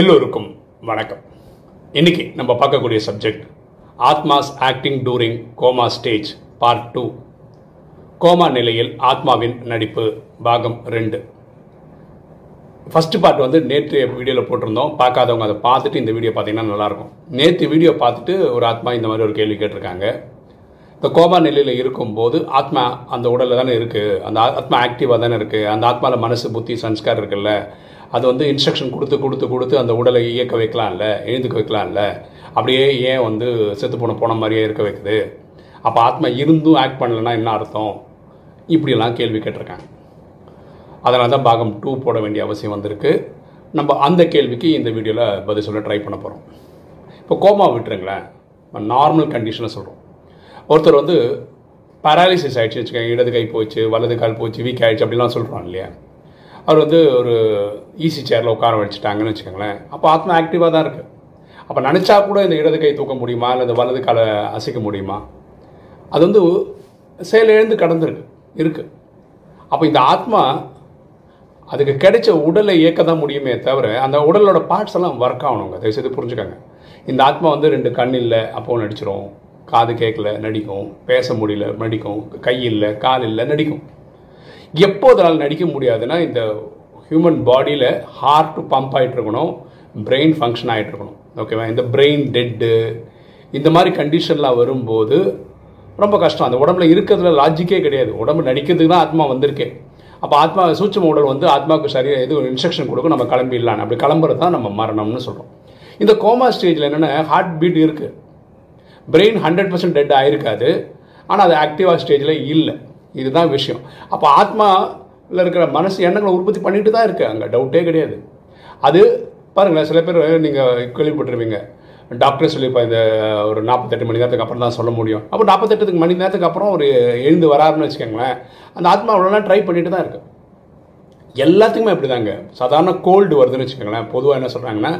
எல்லோருக்கும் வணக்கம். இன்னைக்கு நம்ம பார்க்கக்கூடிய subject ஆத்மாஸ் acting during coma stage part two coma நிலையில் ஆத்மாவின் நடிப்பு பாகம் ரெண்டு. ஃபர்ஸ்ட் பார்ட் வந்து நேற்று வீடியோவில் போட்டிருந்தோம். பார்க்காதவங்க அதை பார்த்துட்டு இந்த வீடியோ பார்த்தீங்கன்னா நல்லாயிருக்கும். நேற்று வீடியோ பார்த்துட்டு ஒரு ஆத்மா இந்த மாதிரி ஒரு கேள்வி கேட்டிருக்காங்க. இந்த கோமா நிலையில் இருக்கும்போது ஆத்மா அந்த உடலில் தானே இருக்குது அந்த ஆத்மா ஆக்டிவாக தானே இருக்குது அந்த ஆத்மாவில் மனசு புத்தி சன்ஸ்கார் இருக்குல்ல. அது வந்து இன்ஸ்ட்ரக்ஷன் கொடுத்து கொடுத்து கொடுத்து அந்த உடலை இயக்க வைக்கலாம்ல எழுந்துக்க வைக்கலாம்ல. அப்படியே ஏன் வந்து செத்து போன போன மாதிரியே இருக்க வைக்குது? அப்போ ஆத்மா இருந்தும் ஆக்ட் பண்ணலைன்னா என்ன அர்த்தம்? இப்படியெல்லாம் கேள்வி கேட்டிருக்கேன் அதனால தான் பாகம் டூ போட வேண்டிய அவசியம் வந்திருக்கு. நம்ம அந்த கேள்விக்கு இந்த வீடியோவில் பதில் சொல்ல ட்ரை பண்ண போகிறோம் இப்போ கோமா விட்டுருங்களேன். நார்மல் கண்டிஷனை சொல்கிறோம் ஒருத்தர் வந்து பேராலிசிஸ் ஆகிடுச்சு வச்சுக்கோங்க. இடது கை போச்சு வலது கால் போச்சு வீக் ஆகிடுச்சு அப்படிலாம் சொல்கிறான் இல்லையா? அவர் வந்து ஒரு ஈஸி சேரில் உட்கார வச்சுட்டாங்கன்னு வச்சுக்கோங்களேன். அப்போ ஆத்மா ஆக்டிவாக தான் இருக்குது அப்போ நினச்சா கூட இந்த இடது கை தூக்க முடியுமா? இல்லை இந்த வலது காலை அசைக்க முடியுமா? அது வந்து செயலிழந்து கடந்திருக்கு இருக்குது அப்போ இந்த ஆத்மா அதுக்கு கிடைச்ச உடலை இயக்க தான் முடியுமே தவிர அந்த உடலோட பார்ட்ஸ் எல்லாம் ஒர்க் ஆகணுங்க. தயவுசெய்து புரிஞ்சுக்கோங்க. இந்த ஆத்மா வந்து ரெண்டு கண் இல்லை அப்போ நடிச்சிரும். காது கேட்கல நடிக்கும். பேச முடியல நடிக்கும். கை இல்லை கால் இல்லை நடிக்கும். எப்போ அதனால் நடிக்க முடியாதுன்னா இந்த ஹியூமன் பாடியில் ஹார்ட் பம்ப் ஆகிட்டு இருக்கணும் பிரெயின் ஃபங்க்ஷன் ஆகிட்டு இருக்கணும் ஓகேவா இந்த பிரெயின் டெட்டு இந்த மாதிரி கண்டிஷன்லாம் வரும்போது ரொம்ப கஷ்டம். அந்த உடம்புல இருக்கிறதுல லாஜிக்கே கிடையாது. உடம்பு நடிக்கிறதுக்கு தான் ஆத்மா வந்திருக்கே. அப்போ ஆத்மா சூட்சம உடல் வந்து ஆத்மாவுக்கு சரியாக எது இன்ஸ்ட்ரக்ஷன் கொடுக்கும் நம்ம கிளம்பிடலாம் அப்படி கிளம்புறது தான் நம்ம மரணம்னு சொல்கிறோம் இந்த கோமா ஸ்டேஜில் என்னென்னா ஹார்ட் பீட் இருக்குது பிரெயின் ஹண்ட்ரட் பர்சன்ட் டெட் ஆகிருக்காது ஆனால் அது ஆக்டிவாக ஸ்டேஜில் இல்லை. இதுதான் விஷயம். அப்போ ஆத்மாவில் இருக்கிற மனசு எண்ணங்களை உற்பத்தி பண்ணிட்டு தான் இருக்குது அங்கே டவுட்டே கிடையாது. அது பாருங்களேன் சில பேர் நீங்கள் கேள்விப்பட்டிருப்பீங்க. டாக்டர் சொல்லிப்பா இந்த ஒரு நாற்பத்தெட்டு மணி நேரத்துக்கு அப்புறம் தான் சொல்ல முடியும். அப்போ நாற்பத்தெட்டு மணி நேரத்துக்கு அப்புறம் ஒரு எழுந்து வராருன்னு வச்சுக்கோங்களேன் அந்த ஆத்மா அவ்வளோலாம் ட்ரை பண்ணிட்டு தான் இருக்குது எல்லாத்துக்குமே அப்படி தாங்க சாதாரண கோல்டு வருதுன்னு வச்சுக்கோங்களேன் பொதுவாக என்ன சொல்கிறாங்கன்னா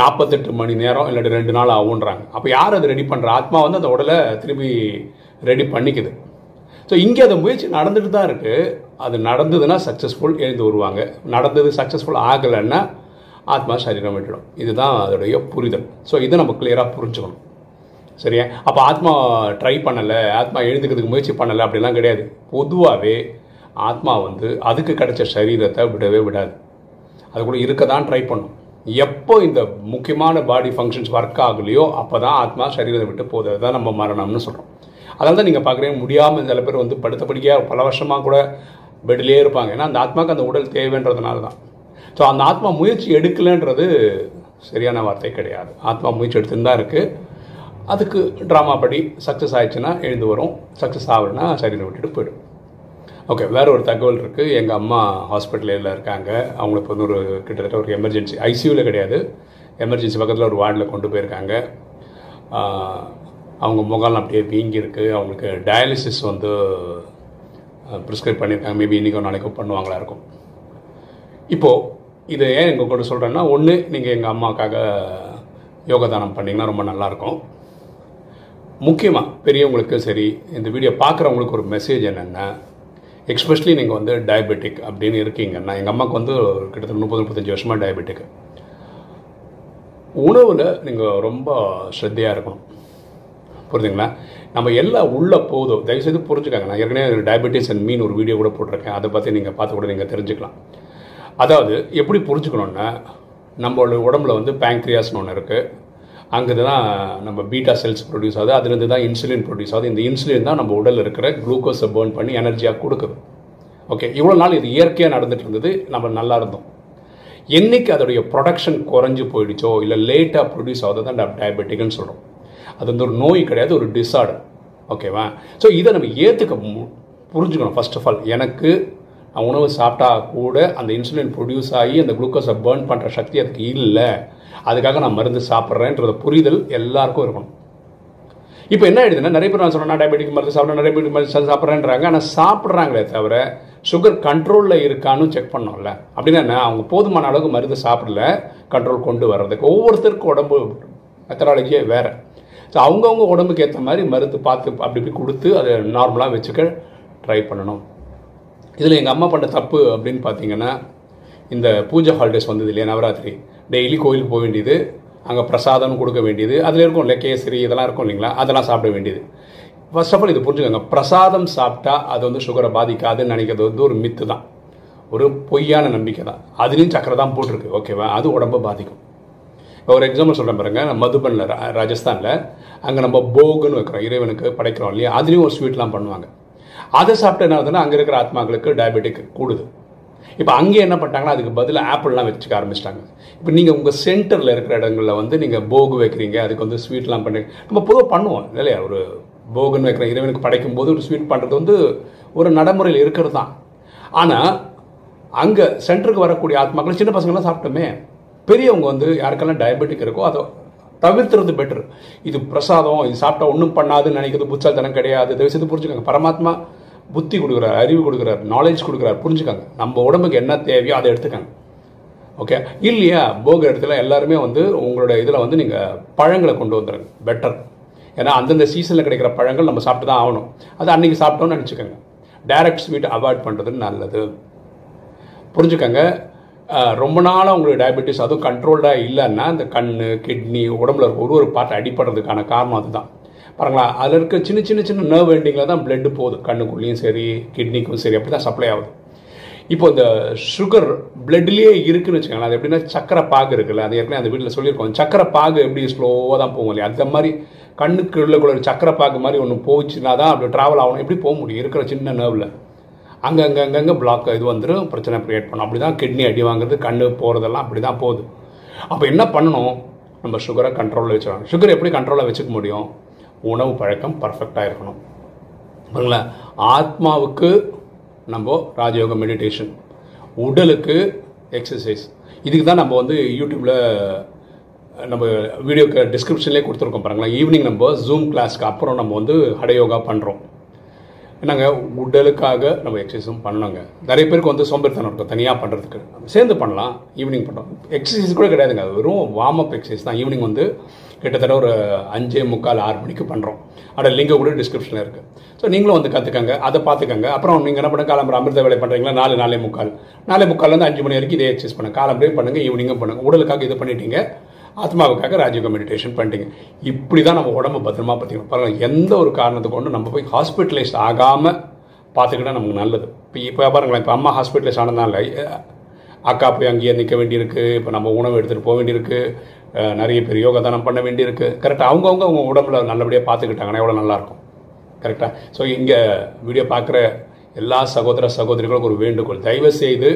நாற்பத்தெட்டு மணி நேரம் இல்லாட்டி ரெண்டு நாள் ஆகுன்றாங்க. அப்போ யார் அதை ரெடி பண்ணுற ஆத்மா வந்து அந்த உடலை திரும்பி ரெடி பண்ணிக்குது. ஸோ இங்கே அந்த முயற்சி நடந்துட்டு தான் இருக்குது அது நடந்ததுன்னா சக்ஸஸ்ஃபுல் எழுந்து வருவாங்க. நடந்தது சக்ஸஸ்ஃபுல் ஆகலைன்னா ஆத்மா சரீரம் விட்டுடும். இதுதான் அதோடைய புரிதல். ஸோ இதை நம்ம கிளியராக புரிஞ்சுக்கணும். சரியா? அப்போ ஆத்மா ட்ரை பண்ணலை ஆத்மா எழுந்துக்கிறதுக்கு முயற்சி பண்ணலை அப்படிலாம் கிடையாது. பொதுவாகவே ஆத்மா வந்து அதுக்கு கிடைச்ச சரீரத்தை விடவே விடாது. அது கூட இருக்க தான் ட்ரை பண்ணும். எப்போ இந்த முக்கியமான பாடி ஃபங்க்ஷன்ஸ் ஒர்க் ஆகலையோ அப்போ தான் ஆத்மா சரீரத்தை விட்டு போகுது. அதுதான் நம்ம மரணம்னு சொல்கிறோம் அதனால தான் நீங்கள் பார்க்குறீங்க முடியாமல் சில பேர் வந்து படுத்த படிக்கையாக பல வருஷமாக கூட பெட்லேயே இருப்பாங்க. ஏன்னா அந்த ஆத்மாவுக்கு அந்த உடல் தேவைன்றதுனால தான் ஸோ அந்த ஆத்மா முயற்சி எடுக்கலைன்றது சரியான வார்த்தை கிடையாது. ஆத்மா முயற்சி எடுத்துன்னு தான் இருக்குது அதுக்கு ட்ராமா படி சக்ஸஸ் ஆயிடுச்சுன்னா எழுந்து வரும். சக்ஸஸ் ஆகலைன்னா சரியில் விட்டுட்டு போயிடும். ஓகே வேறு ஒரு தகவல் இருக்குது எங்கள் அம்மா ஹாஸ்பிட்டலில் இருக்காங்க. அவங்களுக்கு வந்து ஒரு கிட்டத்தட்ட ஒரு எமர்ஜென்சி ஐசியூவில் கிடையாது. எமர்ஜென்சி பக்கத்தில் ஒரு வார்டில் கொண்டு போயிருக்காங்க. அவங்க முகம் அப்படியே வீங்கியிருக்கு. அவங்களுக்கு டயாலிசிஸ் வந்து ப்ரிஸ்கிரைப் பண்ணியிருக்காங்க. மேபி இன்றைக்கோ நாளைக்கோ பண்ணுவாங்களா இருக்கும். இப்போது இதை ஏன் எங்கள் கூட சொல்கிறேன்னா ஒன்று நீங்கள் எங்கள் அம்மாவுக்காக யோகதானம் பண்ணிங்கன்னா ரொம்ப நல்லாயிருக்கும். முக்கியமாக பெரியவங்களுக்கு சரி இந்த வீடியோ பார்க்குறவங்களுக்கு ஒரு மெசேஜ் என்னென்னா எக்ஸ்பெஷலி நீங்கள் வந்து டயபெட்டிக் அப்படின்னு இருக்கீங்கன்னா எங்கள் அம்மாவுக்கு வந்து கிட்டத்தட்ட முப்பது முப்பத்தஞ்சு வருஷமாக டயபெட்டிக் உணவில் நீங்கள் ரொம்ப ஸ்ரத்தையாக இருக்கணும். புரிஞ்சுங்களா? நம்ம எல்லாம் உள்ளே போதும் தயவுசெய்து புரிஞ்சுக்காங்க. நான் ஏற்கனவே டயபெட்டிஸ் அண்ட் மீன் ஒரு வீடியோ கூட போட்டிருக்கேன். அதை பற்றி நீங்கள் பார்த்து கூட நீங்கள் தெரிஞ்சுக்கலாம். அதாவது எப்படி புரிஞ்சுக்கணுன்னா நம்மளோட உடம்புல வந்து பேங்க்ரியாஸ்னு ஒன்று இருக்குது அங்கே தான் நம்ம பீட்டா செல்ஸ் ப்ரொடியூஸ் ஆகுது. அதுலேருந்து தான் இன்சுலின் ப்ரொடியூஸ் ஆகுது. இந்த இன்சுலின் தான் நம்ம உடலில் இருக்கிற குளுக்கோஸை பேர்ன் பண்ணி எனர்ஜியாக கொடுக்குது. ஓகே இவ்வளோ நாள் இது இயற்கையாக நடந்துட்டு இருந்தது. நம்ம நல்லா இருந்தோம். என்னைக்கு அதோடைய ப்ரொடக்ஷன் குறைஞ்சி போயிடுச்சோ இல்லை லேட்டாக ப்ரொடியூஸ் ஆகுது தான் டயபெட்டிக்னு சொல்கிறோம் அது வந்து ஒரு நோய் கிடையாது ஒரு டிஸார்டர் ஓகேவா ஸோ இதை நம்ம ஏற்றுக்க மு- புரிஞ்சுக்கணும் ஃபர்ஸ்ட் ஆஃப் ஆல் எனக்கு உணவு சாப்பிட்டா கூட அந்த இன்சுலின் ப்ரொடியூஸ் ஆகி அந்த குளுக்கோஸை பேர்ன் பண்ணுற சக்தி அதுக்கு இல்லை. அதுக்காக நான் மருந்து சாப்பிட்றேன்றத புரிதல் எல்லாருக்கும் இருக்கணும். இப்போ என்ன ஆயிடுதுன்னா நிறைய பேர் நான் சொன்னேன் டயபெட்டிக் மருந்து சாப்பிட்றேன் நிறைய பேர் மருந்து சாப்பிட்றேன்றாங்க. ஆனால் சாப்பிட்றாங்களே தவிர சுகர் கண்ட்ரோலில் இருக்கான்னு செக் பண்ணோம்ல. அப்படின்னா என்ன? அவங்க போதுமான அளவுக்கு மருந்து சாப்பிடல கண்ட்ரோல் கொண்டு வர்றதுக்கு. ஒவ்வொருத்தருக்கும் உடம்பு மெத்தடாலஜியே வேறு. ஸோ அவங்கவுங்க உடம்புக்கு ஏற்ற மாதிரி மருந்து பார்த்து அப்படி இப்படி கொடுத்து அதை நார்மலாக வச்சுக்க ட்ரை பண்ணணும். இதில் எங்கள் அம்மா பண்ண தப்பு அப்படின்னு பார்த்தீங்கன்னா இந்த பூஜை ஹாலிடேஸ் வந்தது இல்லையா நவராத்திரி. டெய்லி கோயிலுக்கு போக வேண்டியது அங்கே பிரசாதம் கொடுக்க வேண்டியது அதில் இருக்கும் இல்லை கேசரி இதெல்லாம் இருக்கும் இல்லைங்களா அதெல்லாம் சாப்பிட வேண்டியது. ஃபர்ஸ்ட் ஆஃப் ஆல் இது புரிஞ்சுக்கோங்க பிரசாதம் சாப்பிட்டா அது வந்து சுகரை பாதிக்காதுன்னு நினைக்கிறது வந்து ஒரு மித்து தான். ஒரு பொய்யான நம்பிக்கை தான். அதுலேயும் சக்கரை தான் போட்டிருக்கு ஓகேவா அது உடம்பை பாதிக்கும். இப்போ ஒரு எக்ஸாம்பிள் சொல்கிறேன் பாருங்க. மதுபனில் ராஜஸ்தானில் அங்கே நம்ம போகுன்னு வைக்கிறோம். இறைவனுக்கு படைக்கிறோம் இல்லையா? அதுலேயும் ஒரு ஸ்வீட்லாம் பண்ணுவாங்க. அதை சாப்பிட்டு என்ன ஆகுதுன்னா அங்கே இருக்கிற ஆத்மாக்களுக்கு டயபெட்டிக் கூடுது. இப்போ அங்கே என்ன பண்ணிட்டாங்கன்னா அதுக்கு பதிலாக ஆப்பிள்லாம் வச்சுக்க ஆரம்பிச்சிட்டாங்க. இப்போ நீங்கள் உங்கள் சென்டரில் இருக்கிற இடங்களில் வந்து நீங்கள் போகு வைக்கிறீங்க அதுக்கு வந்து ஸ்வீட்லாம் பண்ணி நம்ம பொதுவாக பண்ணுவோம் இல்லையா? ஒரு போகுன்னு வைக்கிற இறைவனுக்கு படைக்கும் போது ஒரு ஸ்வீட் பண்ணுறது வந்து ஒரு நடைமுறையில் இருக்கிறது தான். ஆனால் அங்கே சென்டருக்கு வரக்கூடிய ஆத்மாக்கள் சின்ன பசங்களாம் சாப்பிட்டோமே பெரியவங்க வந்து யாருக்கெல்லாம் டயபெட்டிக் இருக்கோ அதை தவிர்த்துறது பெட்டர் இது பிரசாதம் இது சாப்பிட்டா ஒன்றும் பண்ணாதுன்னு நினைக்கிறது புத்தால்தனம் கிடையாது. தயவு செய்து புரிஞ்சுக்கோங்க. பரமாத்மா புத்தி கொடுக்குறாரு அறிவு கொடுக்குறாரு நாலேஜ் கொடுக்குறாரு. புரிஞ்சுக்காங்க. நம்ம உடம்புக்கு என்ன தேவையோ அதை எடுத்துக்கோங்க. ஓகே இல்லையா? போக இடத்துல எல்லாருமே வந்து உங்களோட இதில் வந்து நீங்கள் பழங்களை கொண்டு வந்துடுங்க பெட்டர் ஏன்னா அந்தந்த சீசனில் கிடைக்கிற பழங்கள் நம்ம சாப்பிட்டு தான் ஆகணும். அது அன்றைக்கி சாப்பிட்டோம்னு நினச்சிக்கோங்க. டைரக்ட் ஸ்வீட் அவாய்ட் பண்ணுறது நல்லது. புரிஞ்சுக்கோங்க. ரொம்ப நாளாக உங்களுக்கு டயபெட்டிஸ் அதுவும் கண்ட்ரோல்டாக இல்லைன்னா இந்த கண் கிட்னி உடம்புல இருக்க ஒரு ஒரு பார்ட் அடிப்படுறதுக்கான காரணம் அதுதான். பாருங்களா அதில் இருக்க சின்ன சின்ன சின்ன நர்வ் எண்டிங்கில் தான் பிளட்டு போகுது. கண்ணுக்குள்ளேயும் சரி கிட்னிக்கும் சரி அப்படி தான் சப்ளை ஆகுது. இப்போ இந்த சுகர் பிளட்லேயே இருக்குன்னு வச்சுக்கோங்களேன் அது எப்படின்னா சக்கரை பாகு இருக்குல்ல அது ஏற்கனவே அந்த வீட்டில் சொல்லியிருக்கோம். சக்கரை பாகு எப்படி ஸ்லோவாக தான் போகும் இல்லையா? அந்த மாதிரி கண்ணுக்கு உள்ள சக்கரை பாகு மாதிரி ஒன்று போச்சுன்னா தான் அப்படி ட்ராவல் ஆகணும். எப்படி போக முடியும்? இருக்கிற சின்ன நர்வில் அங்கே அங்கே அங்கங்கே பிளாக் இது வந்துடும் பிரச்சனை க்ரியேட் பண்ணும். அப்படி தான் கிட்னி அடி வாங்குறது கண்ணு போகிறதெல்லாம் அப்படி தான் போகுது. அப்போ என்ன பண்ணணும்? நம்ம சுகரை கண்ட்ரோலில் வச்சுக்கணும் சுகர் எப்படி கண்ட்ரோலில் வச்சுக்க முடியும்? உணவு பழக்கம் பர்ஃபெக்டாக இருக்கணும். பாருங்களா ஆத்மாவுக்கு நம்ம ராஜயோக மெடிடேஷன் உடலுக்கு எக்ஸசைஸ் இதுக்கு தான் நம்ம வந்து யூடியூப்பில் நம்ம வீடியோக்கு டிஸ்கிரிப்ஷன்லேயே கொடுத்துருக்கோம் பாருங்களேன். ஈவினிங் நம்ம ஜூம் கிளாஸ்க்கு அப்புறம் நம்ம வந்து ஹடயோகா பண்ணுறோம் என்னங்க உடலுக்காக நம்ம எக்ஸசைஸும் பண்ணோங்க நிறைய பேருக்கு வந்து சோம்பேறித்தனம் இருக்கும் தனியாக பண்ணுறதுக்கு சேர்ந்து பண்ணலாம் ஈவினிங் பண்ணுறோம் எக்ஸசைஸ் கூட கிடையாதுங்க அது வெறும் வார்ம் அப் எக்ஸசைஸ் தான். ஈவினிங் வந்து கிட்டத்தட்ட ஒரு அஞ்சே முக்கால் ஆறு மணிக்கு பண்ணுறோம் அதோட லிங்கை கூட டிஸ்கிரிப்ஷனில் இருக்குது ஸோ நீங்களும் வந்து கற்றுக்கங்க அதை பார்த்துக்கங்க. அப்புறம் நீங்கள் என்ன பண்ண காலம்பரம் அமிர்த வேலை பண்ணுறீங்களா நாலு நாலே முக்கால். நாலே முக்கால்லேருந்து அஞ்சு மணி வரைக்கும் இதே எக்ஸசைஸ் பண்ணுங்கள் காலம்பரையும் பண்ணுங்கள் ஈவினிங்கும் பண்ணுங்கள் உடலுக்காக இது பண்ணிட்டீங்க. ஆத்மாவுக்காக ராஜயோக மெடிடேஷன் பண்ணிட்டீங்க. இப்படி தான் நம்ம உடம்பு பத்திரமா பார்த்துக்கணும் பாருங்கள் எந்த ஒரு காரணத்தை கொண்டு நம்ம போய் ஹாஸ்பிட்டலைஸ் ஆகாமல் பார்த்துக்கிட்டா நமக்கு நல்லது. இப்போ இப்போ பாருங்களேன் இப்போ அம்மா ஹாஸ்பிட்டலைஸ் ஆனதுனால அக்கா போய் அங்கேயே நிற்க வேண்டியிருக்கு இப்போ நம்ம உணவு எடுத்துகிட்டு போக வேண்டியிருக்கு நிறைய பேர் யோகாதானம் பண்ண வேண்டியிருக்கு. கரெக்டாக அவங்கவுங்க அவங்க உடம்புல நல்லபடியாக பார்த்துக்கிட்டாங்கன்னா எவ்வளோ நல்லாயிருக்கும் கரெக்டாக ஸோ இங்கே வீடியோ பார்க்குற எல்லா சகோதர சகோதரிகளுக்கும் ஒரு வேண்டுகோள். தயவு செய்து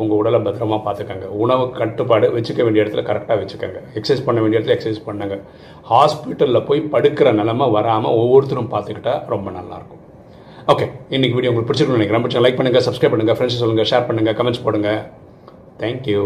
உங்கள் உடலை பத்திரமா பார்த்துக்கங்க. உணவு கட்டுப்பாடு வச்சுக்க வேண்டிய இடத்துல கரெக்டாக வச்சுக்கோங்க. எக்ஸசைஸ் பண்ண வேண்டிய இடத்துல எக்ஸசைஸ் பண்ணுங்க. ஹாஸ்பிட்டலில் போய் படுக்கிற நிலமை வராமல் ஒவ்வொருத்தரும் பார்த்துக்கிட்டா ரொம்ப நல்லாயிருக்கும் ஓகே இன்னைக்கு வீடியோ உங்களுக்கு பிடிச்சிருக்கணும் நினைக்கிறேன். பிடிச்சா லைக் பண்ணுங்கள் சப்ஸ்கிரைப் பண்ணுங்கள் ஃப்ரெண்ட்ஸ் சொல்லுங்கள் ஷேர் பண்ணுங்கள் கமெண்ட்ஸ் போடுங்க. தேங்க்யூ